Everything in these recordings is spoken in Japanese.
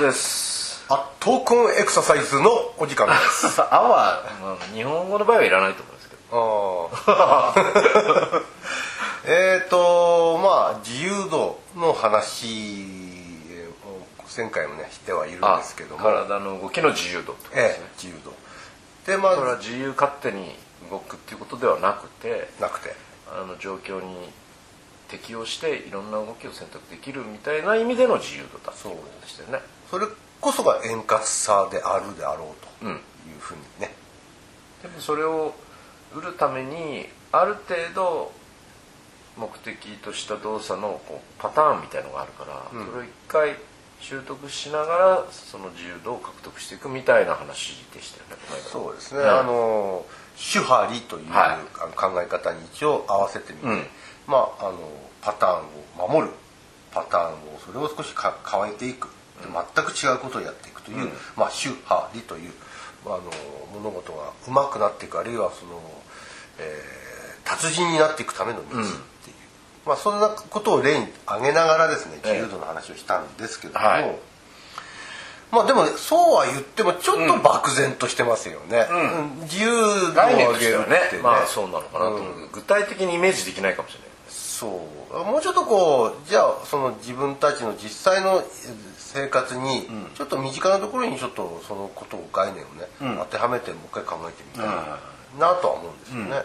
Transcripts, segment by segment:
です。あ闘魂エクササイズのお時間です。あは、まあ、日本語の場合はいらないと思うんですけど。あ ーえっとまあ自由度の話を前回もねしてはいるんですけども。体の動きの自由度ってことですね。ええ、自由度。でまそれはあ自由勝手に動くっていうことではなくてなくて。あの状況に適応していろんな動きを選択できるみたいな意味での自由度だっていうことでしたよねそれこそが円滑さであるであろうとうん。いうふうにね、でもそれを売るためにある程度目的とした動作のこうパターンみたいのがあるから、うん。それを一回習得しながらその自由度を獲得していくみたいな話でしたよねそうですね、んあの手張りという、考え方に一応合わせてみて、うん。まああのパターンを守るパターンをそれを少しか変えていく。で全く違うことをやっていくという、うん。まあ手張りという、まあ、あの物事が上手くなっていくあるいはその、えー達人になっていくための道っていう、まあそんなことを例に挙げながらですね自由度の話をしたんですけども、はい。まあでもそうは言ってもちょっと漠然としてますよね、うん。うん。自由度を上げるってね。まあそうなのかなと具体的にイメージできないかもしれない。そう。もうちょっとこうじゃあその自分たちの実際の生活にちょっと身近なところにちょっとそのことを概念をね、うん。当てはめてもう一回考えてみたいうんなとは思うんですよね、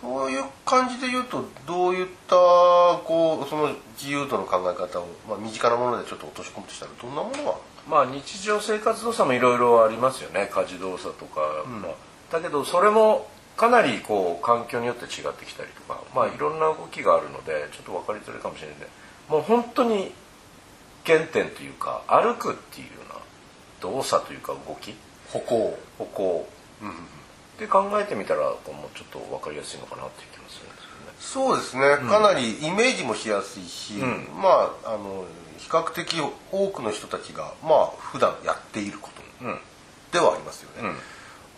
そういう感じで言うとどういったこうその自由度の考え方を、まあ、身近なものでちょっと落とし込むとしたらどんなものがまあ日常生活動作もいろいろありますよね。家事動作とか、まあだけどそれもかなりこう環境によって違ってきたりとか。まあいろんな動きがあるのでちょっと分かりづらいかもしれない。んでもう本当に原点というか歩くっていうような動作というか動き。歩行、歩行。うんって考えてみたらこうもうちょっと分かりやすいのかなっていう気もするんですそうですね、かなりイメージもしやすいし、うん。まああの比較的多くの人たちがまあ普段やっていること。ではありますよね、うん。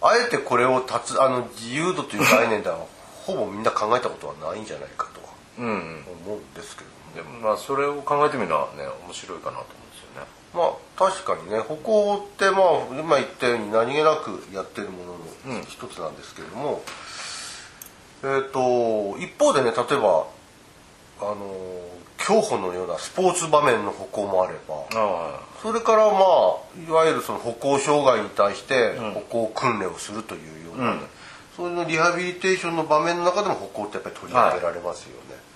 あえてこれを立つあの自由度という概念ではほぼみんな考えたことはないんじゃないかとは思うんですけれどもでもまあそれを考えてみるのはね面白いかなと思うんですよね。まあ確かにね歩行ってまあ今言ったように何気なくやってるものの一つなんですけれども、えっ、と一方でね例えばあの競歩のようなスポーツ場面の歩行もあればあそれからまあいわゆるその歩行障害に対してうん。歩行訓練をするというような、うん。そういうのリハビリテーションの場面の中でも歩行ってやっぱり取り上げられますよね、えー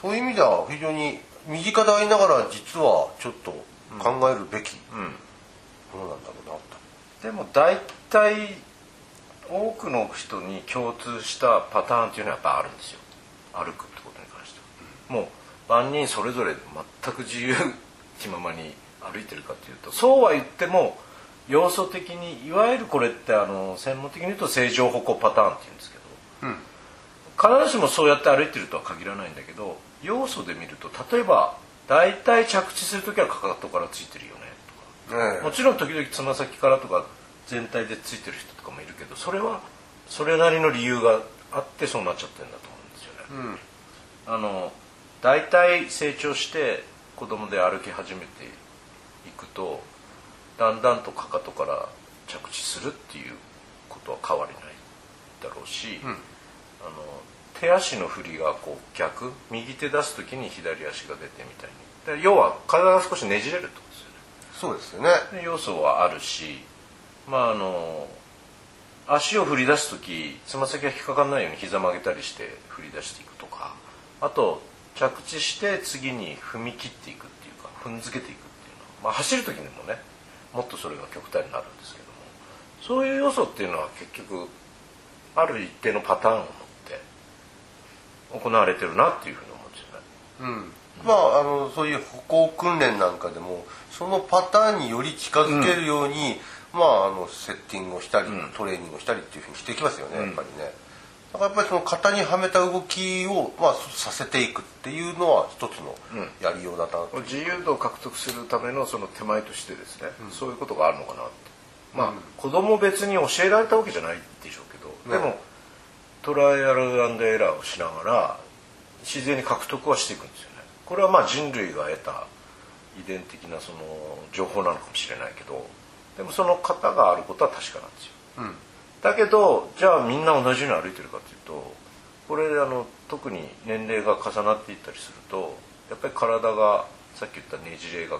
そういう意味では非常に身近でありながら実はちょっと考えるべきものなんだろうなと、でも大体多くの人に共通したパターンっていうのはやっぱあるんですよ。歩くってことに関しては、もう万人それぞれ全く自由気ままに歩いてるかっていうとそうは言っても要素的にいわゆるこれってあの専門的に言うと正常歩行パターンっていうんですけどうん必ずしもそうやって歩いてるとは限らないんだけど要素で見ると例えば大体着地する時はかかとからついてるよねとか。ねえもちろん時々つま先からとか全体でついてる人とかもいるけどそれはそれなりの理由があってそうなっちゃってるんだと思うんですよね。うん。あの大体成長して子供で歩き始めていくとだんだんとかかとから着地するっていうことは変わりないだろうし、うん。あの手足の振りがこう逆右手出す時に左足が出てみたいに。で要は体が少しねじれるってことですよね。そうですよね。で要素はあるしまああの足を振り出す時つま先が引っかかんないように膝曲げたりして振り出していくとか。あと着地して次に踏み切っていくっていうか踏んづけていくっていうの。は、まあ、走る時にもねもっとそれが極端になるんですけども。そういう要素っていうのは結局ある一定のパターンを行われてるなっていうふうに思うんですよね。うん。まああのそういう歩行訓練なんかでもそのパターンにより近づけるように、まああのセッティングをしたり、うん。トレーニングをしたりっていうふうにしていきますよね、うん。やっぱりね。だからやっぱりその型にはめた動きを、まあ、させていくっていうのは一つのうん。やりようだなと、自由度を獲得するためのその手前としてですね、そういうことがあるのかなって。まあ、うん。子供別に教えられたわけじゃないでしょうけど、ねでもトライアルエラーをしながら自然に獲得はしていくんですよね。これはまあ人類が得た遺伝的なその情報なのかもしれないけどでもその型があることは確かなんですよ、うん。だけどじゃあみんな同じように歩いてるかっていうとこれあの特に年齢が重なっていったりするとやっぱり体がさっき言ったねじれが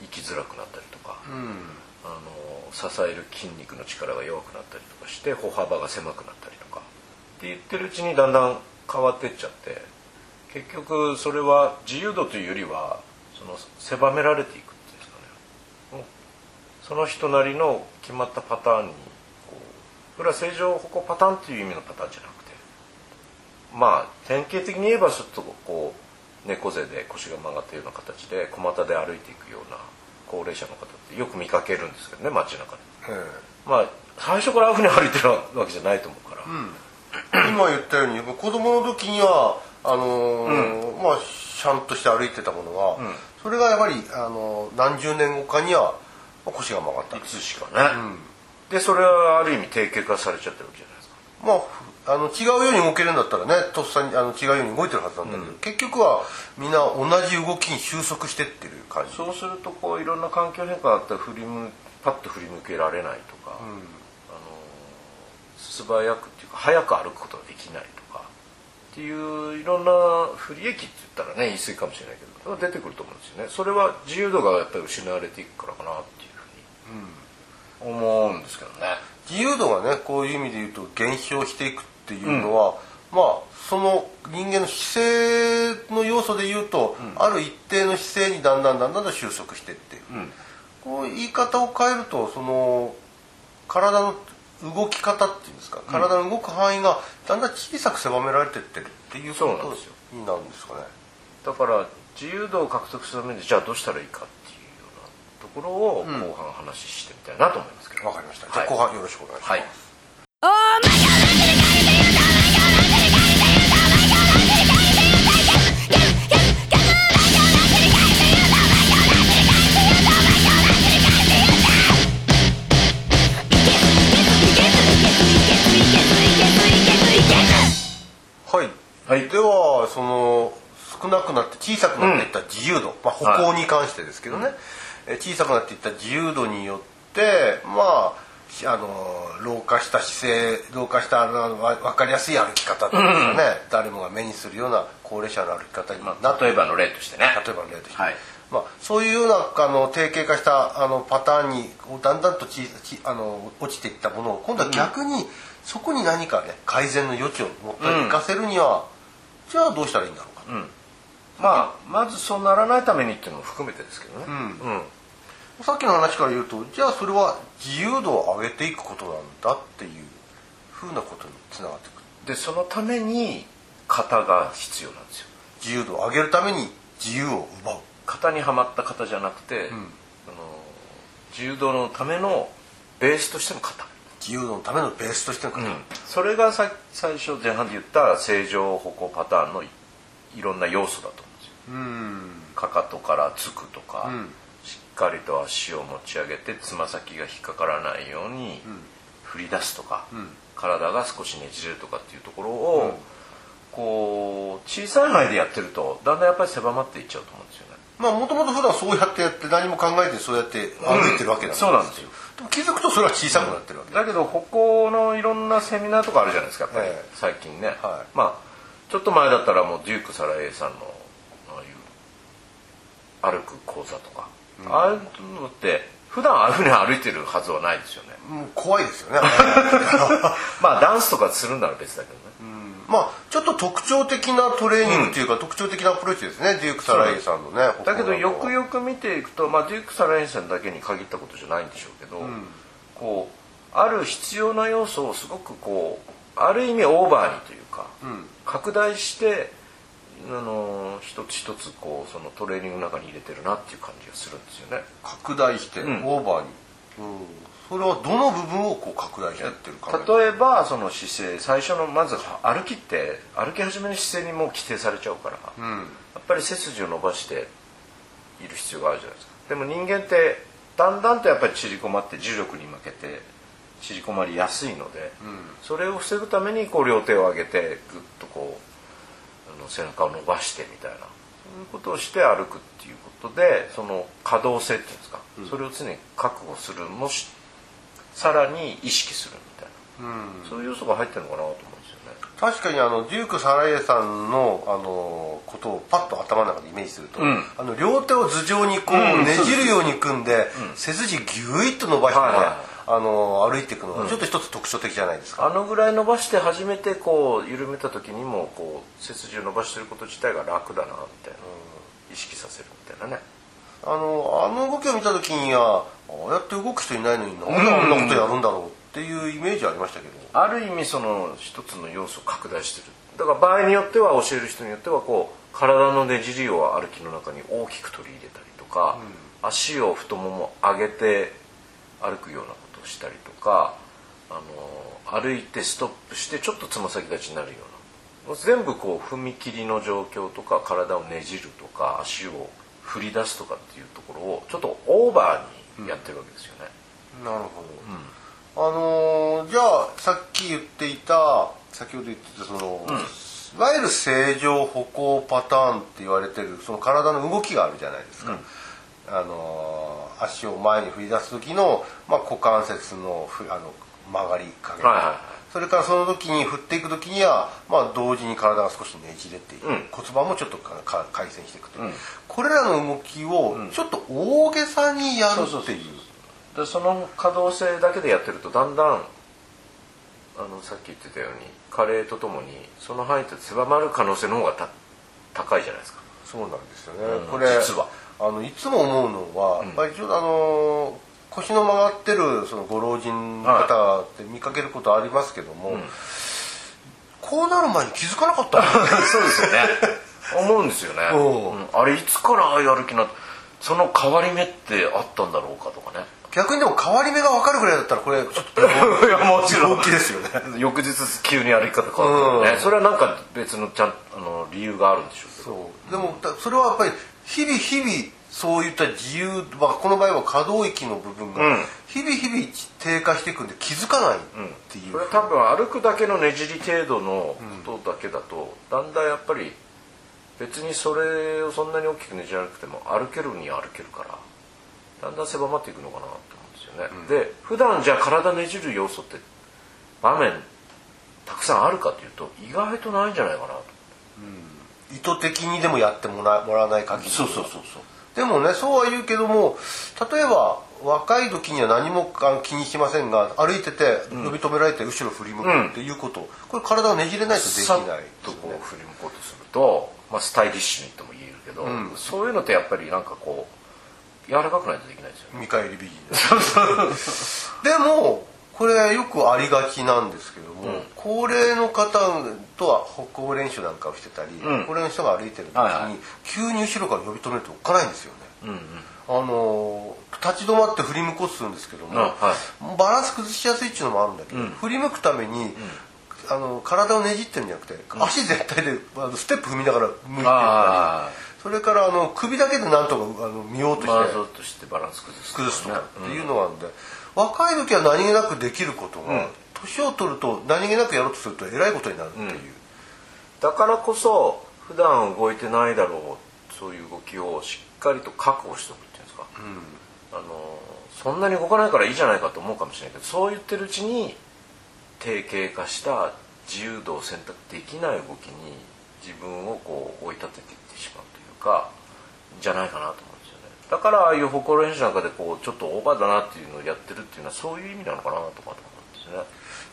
生きづらくなったりとか、うん。あの支える筋肉の力が弱くなったりとかして歩幅が狭くなったりとかって言ってるうちにだんだん変わってっちゃって結局それは自由度というよりはその狭められていくっていうんですかね。その人なりの決まったパターンにこうこれは正常歩行パターンっていう意味のパターンじゃなくてまあ典型的に言えばちょっとこう猫背で腰が曲がったような形で小股で歩いていくような高齢者の方ってよく見かけるんですけどね街中で。えまあ最初からああいうふうに歩いてるわけじゃないと思うから、え今言ったように子供の時にはあのーまあシャンとして歩いてたものが、ん。それがやはり、あのー何十年後かにはまあ腰が曲がった。いつしかね、うん。でそれはある意味定型化されちゃってるわけじゃないですか。まあ、あの違うように動けるんだったらねとっさにあの違うように動いてるはずなんだけど、結局はみんな同じ動きに収束してってる感じ。そうするとこういろんな環境変化があったら振り向パッと振り向けられないとか、素早くっていうか早く歩くことができないとかっていういろんな不利益って言ったらね言い過ぎかもしれないけど出てくると思うんですよね。それは自由度がやっぱり失われていくからかなっていうふうに思うんですけどね。自由度がねこういう意味で言うと減少していくっていうのは、まあその人間の姿勢の要素で言うと、ある一定の姿勢にだんだんだんだん収束してって、ん。こう言い方を変えるとその体の動き方っていうんですか体の動く範囲がだんだん小さく狭められてってるっていうことそうなんですよになるんですかね。だから自由度を獲得するためにじゃあどうしたらいいかっていうようなところを後半話してみたいなと思いますけど、わかりました。じゃはいあ後半よろしくお願いします。はいはい、自由度、まあ、歩行に関してですけどね、え小さくなっていった自由度によってまあしあの老化した姿勢老化したあのわ分かりやすい歩き方っていうん。誰もが目にするような高齢者の歩き方になまあ、例えばの例としてね。例えばの例として、はい。まあ、そういうようなあの定型化したあのパターンにだんだんとちちあの落ちていったものを今度は逆に、そこに何かね改善の余地をもっと生かせるには、じゃあどうしたらいいんだろうか、まあまずそうならないためにっていうのも含めてですけどね、うん。さっきの話から言うとじゃあそれは自由度を上げていくことなんだっていうふうなことにつながってくる。でそのために型が必要なんですよ。自由度を上げるために自由を奪う。型にはまった型じゃなくて、あの自由度のためのベースとしての型、自由度のためのベースとしてのこと、それがさ最初前半で言った正常歩行パターンのいいろんな要素だと思うんですよ。うん。かかとからつくとか、うん。しっかりと足を持ち上げてつま先が引っかからないように振り出すとか、ん。体が少しねじれるとかっていうところを、こう小さい範囲でやってるとだんだんやっぱり狭まっていっちゃうと思うんですよね。まあもともと普段そうやってやって何も考えてそうやって歩いてるわけなん。そうなんですよ。でも気づくとそれは小さくなってるわけ、だ。けど歩行のいろんなセミナーとかあるじゃないですかやっぱり、ええ最近ね、はい。まあちょっと前だったらもうデューク・サラエイさんのああいう歩く講座とか、ああいうのって普段ああいうふうに歩いてるはずはないですよね。もう怖いですよね。まあダンスとかするなら別だけどね、まあちょっと特徴的なトレーニングっていうか、特徴的なアプローチですねデューク・サライさんのねだけどよくよよく見ていくと、まあ、デューク・サラエイさんだけに限ったことじゃないんでしょうけど、こうある必要な要素をすごくこうある意味オーバーにというか、拡大してあの一つ一つこうそのトレーニングの中に入れてるなっていう感じがするんですよね。拡大して、ん。オーバーに、うん、それはどの部分をこう拡大してってるか例えばその姿勢最初のまず歩きって歩き始めの姿勢にもう規定されちゃうから、うん。やっぱり背筋を伸ばしている必要があるじゃないですか。でも人間ってだんだんとやっぱり縮こまって重力に負けて縮こまりやすいので、それを防ぐためにこう両手を上げてグッとこうあの背中を伸ばしてみたいなそういうことをして歩くっていうことでその可動性っていうんですか、それを常に確保するもしさらに意識するみたいな、そういう要素が入ってるのかなと思うんですよね。確かにあのデューク・サライエさんのあのことをパッと頭の中でイメージすると、うん。あの両手を頭上にこう、うん。ねじるように組んで、背筋ギュイッと伸ばしてね、はいはいあの歩いていくのがちょっと一つ特徴的じゃないですか、あのぐらい伸ばして初めてこう緩めた時にもこう背筋を伸ばしてること自体が楽だなみたいな、意識させるみたいなね。あのあの動きを見た時にはああやって動く人いないのになんであんなことやるんだろうっていうイメージありましたけど、ある意味その一つの要素を拡大してる。だから場合によっては教える人によってはこう体のねじりを歩きの中に大きく取り入れたりとか、足を太もも上げて歩くようなことをしたりとかあの歩いてストップしてちょっとつま先立ちになるような。全部こう踏切の状況とか体をねじるとか足を振り出すとかっていうところをちょっとオーバーにやってるわけですよね。なるほど、あのーじゃあさっき言っていた先ほど言ってたその、いわゆる正常歩行パターンって言われてるその体の動きがあるじゃないですか、あのー足を前に振り出す時の、まあ、股関節のふあの曲がり加減、はいはいはい。それからその時に振っていく時には、まあ、同時に体が少しねじれてうん。骨盤もちょっとかか回旋していくと。いう、うん。これらの動きをちょっと大げさにやるっていう。でその可動性だけでやってるとだんだんあのさっき言ってたように加齢とともにその範囲って狭まる可能性の方がた高いじゃないですか。そうなんですよね、うん。これ実はあのいつも思うのは、やっぱりちょっとあの腰の曲がってるそのご老人の方って見かけることありますけども、こうなる前に気づかなかったんだ そうですよね。思うんですよね、うん。うん。あれいつからああいう歩きなその変わり目ってあったんだろうかとかね。逆にでも変わり目が分かるぐらいだったらこれちょっと いやもちろん。病気ですよね。翌日急に歩き方変わってるね、うん。それはなんか別のちゃんあの理由があるんでしょうけど。そう。でもだそれはやっぱり日々日々そういった自由、まあ、この場合は可動域の部分がうん。日々日々低下していくんで気づかないっていう、それは多分歩くだけのねじり程度のことだけだと、だんだんやっぱり別にそれをそんなに大きくねじらなくても歩けるには歩けるからだんだん狭まっていくのかなと思うんですよね、で普段じゃあ体ねじる要素って場面たくさんあるかというと意外とないんじゃないかなと意図的にでもやってもらもらわない限り。そうそうでもねそうは言うけども例えば若い時には何もあ気にしませんが歩いてて呼び止められて後ろ振り向くっていうこと、これ体がねじれないとできないとこう振り向こうとすると、まあ、スタイリッシュにとも言えるけど、そういうのってやっぱりなんかこう柔らかくないとできないですよね。見返り美人 でもこれよくありがちなんですけども、高齢の方とは歩行練習なんかをしてたり、ん。高齢の人が歩いてる時に、はいはい。急に後ろから呼び止めるとおっかないんですよね、うんうん。あの立ち止まって振り向こうとするんですけども、うんはい。バランス崩しやすいっていうのもあるんだけど、うん。振り向くために、あの体をねじってるんじゃなくて、足全体であのステップ踏みながら向いてるあそれからあの首だけでなんとかあの見ようとして、回そうとしてバランス崩す崩すとかっていうのがあるん。で、若い時は何気なくできることが、年を取ると何気なくやろうとするとえらいことになるっていう、だからこそ普段動いてないだろうそういう動きをしっかりと確保しておくっていうんですか、あのそんなに動かないからいいじゃないかと思うかもしれないけどそう言ってるうちに定型化した自由度を選択できない動きに自分をこう追い立てていってしまうというかじゃないかなと思だからああいう歩行練習なんかでこうちょっとオーバーだなっていうのをやってるっていうのはそういう意味なのかなとかと思うんですよね。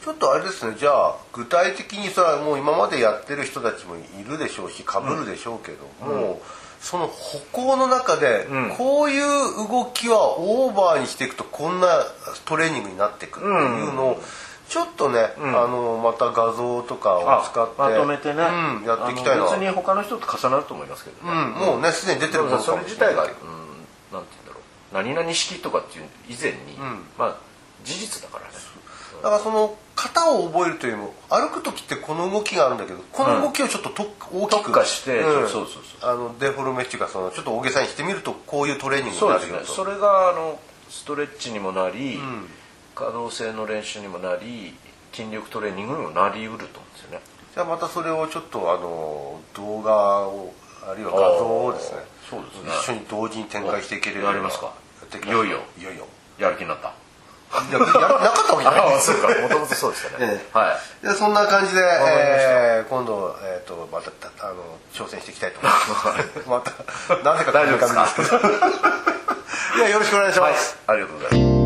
ちょっとあれですね。じゃあ具体的にそれはもう今までやってる人たちもいるでしょうしかぶるでしょうけども、その歩行の中でうん。こういう動きはオーバーにしていくとこんなトレーニングになっていくっていうのをちょっとね、あのまた画像とかを使ってまとめてね、うん、やっていきたいな。別に他の人と重なると思いますけどね、うん、もうねすでに出てるものかそれ自体が、うん、なんて言うんだろう。何々式とかっていう以前に、まあ事実だからね。だからその型を覚えるというよりも歩く時ってこの動きがあるんだけどこの動きをちょっとと大きく特化してうん。そうそうそうあのデフォルメっていうかそのちょっと大げさにしてみるとこういうトレーニングになるよと。ね。それがあのストレッチにもなり、可動性の練習にもなり筋力トレーニングにもなりうると思うんですよね。じゃあまたそれをちょっとあの動画をあるいは画像をですねそうですね。一緒に同時に展開していければやりますか。やっていよいよ。いよいよ。やる気になった。いややなかったわけじゃない。ですそうか。もともとそうでしたね、ええ。はい。でそんな感じで、えー今度、えー、とまたあの挑戦していきたいと思います。またなぜか大丈夫ですか？いやよろしくお願いしまはい。す、ありがとうございます